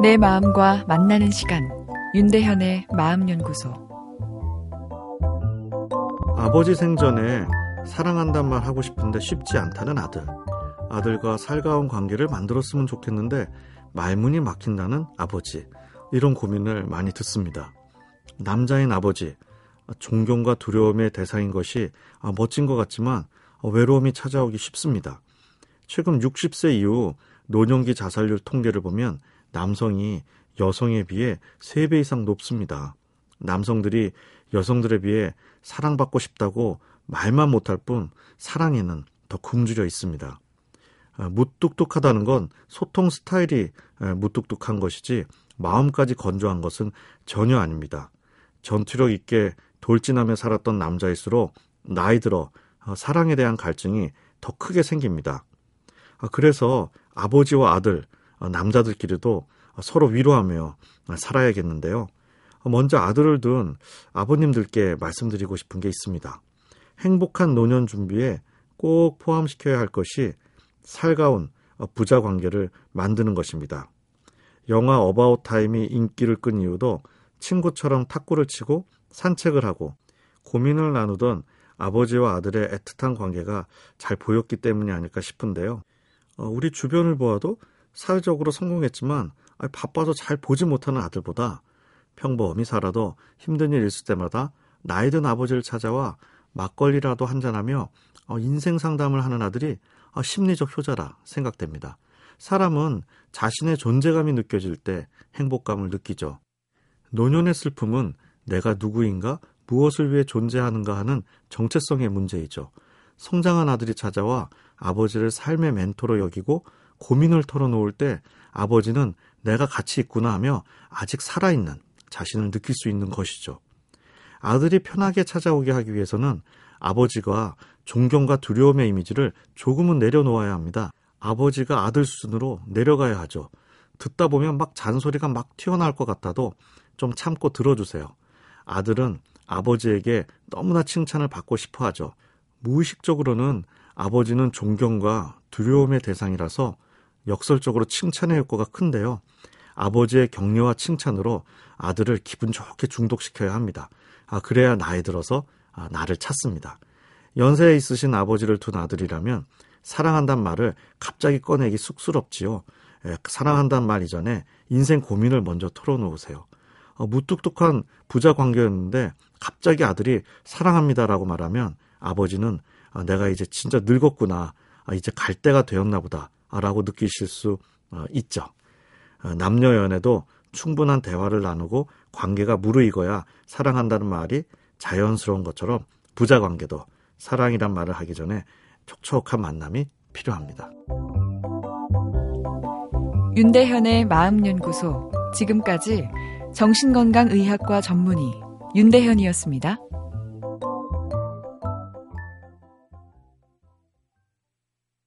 내 마음과 만나는 시간 윤대현의 마음연구소 아버지 생전에 사랑한단 말 하고 싶은데 쉽지 않다는 아들 아들과 살가운 관계를 만들었으면 좋겠는데 말문이 막힌다는 아버지 이런 고민을 많이 듣습니다. 남자인 아버지 존경과 두려움의 대상인 것이 멋진 것 같지만 외로움이 찾아오기 쉽습니다. 최근 60세 이후 노년기 자살률 통계를 보면 남성이 여성에 비해 3배 이상 높습니다. 남성들이 여성들에 비해 사랑받고 싶다고 말만 못할 뿐 사랑에는 더 굶주려 있습니다. 아, 무뚝뚝하다는 건 소통 스타일이 무뚝뚝한 것이지 마음까지 건조한 것은 전혀 아닙니다. 전투력 있게 돌진하며 살았던 남자일수록 나이 들어 어, 사랑에 대한 갈증이 더 크게 생깁니다. 아, 그래서 아버지와 아들, 어, 남자들끼리도 서로 위로하며 살아야겠는데요. 먼저 아들을 둔 아버님들께 말씀드리고 싶은 게 있습니다. 행복한 노년 준비에 꼭 포함시켜야 할 것이 살가운 부자 관계를 만드는 것입니다. 영화 About Time이 인기를 끈 이유도 친구처럼 탁구를 치고 산책을 하고 고민을 나누던 아버지와 아들의 애틋한 관계가 잘 보였기 때문이 아닐까 싶은데요. 어, 우리 주변을 보아도 사회적으로 성공했지만 바빠서 잘 보지 못하는 아들보다 평범히 살아도 힘든 일 있을 때마다 나이 든 아버지를 찾아와 막걸리라도 한잔하며 어, 인생 상담을 하는 아들이 어, 심리적 효자라 생각됩니다. 사람은 자신의 존재감이 느껴질 때 행복감을 느끼죠. 노년의 슬픔은 내가 누구인가, 무엇을 위해 존재하는가 하는 정체성의 문제이죠. 성장한 아들이 찾아와 아버지를 삶의 멘토로 여기고 고민을 털어놓을 때 아버지는 내가 같이 있구나 하며 아직 살아있는 자신을 느낄 수 있는 것이죠. 아들이 편하게 찾아오게 하기 위해서는 아버지가 존경과 두려움의 이미지를 조금은 내려놓아야 합니다. 아버지가 아들 수준으로 내려가야 하죠. 듣다 보면 막 잔소리가 막 튀어나올 것 같아도 좀 참고 들어주세요. 아들은 아버지에게 너무나 칭찬을 받고 싶어 하죠. 무의식적으로는 아버지는 존경과 두려움의 대상이라서 역설적으로 칭찬의 효과가 큰데요. 아버지의 격려와 칭찬으로 아들을 기분 좋게 중독시켜야 합니다. 아, 그래야 나이 들어서 아, 나를 찾습니다. 연세에 있으신 아버지를 둔 아들이라면 사랑한단 말을 갑자기 꺼내기 쑥스럽지요. 에, 사랑한단 말 이전에 인생 고민을 먼저 털어놓으세요. 어, 무뚝뚝한 부자 관계였는데 갑자기 아들이 사랑합니다라고 말하면 아버지는 아, 내가 이제 진짜 늙었구나. 아, 이제 갈 때가 되었나 보다. 라고 느끼실 수 어, 있죠. 어, 남녀 연애도 충분한 대화를 나누고 관계가 무르익어야 사랑한다는 말이 자연스러운 것처럼 부자 관계도 사랑이란 말을 하기 전에 촉촉한 만남이 필요합니다. 윤대현의 마음연구소 지금까지 정신건강의학과 전문의 윤대현이었습니다.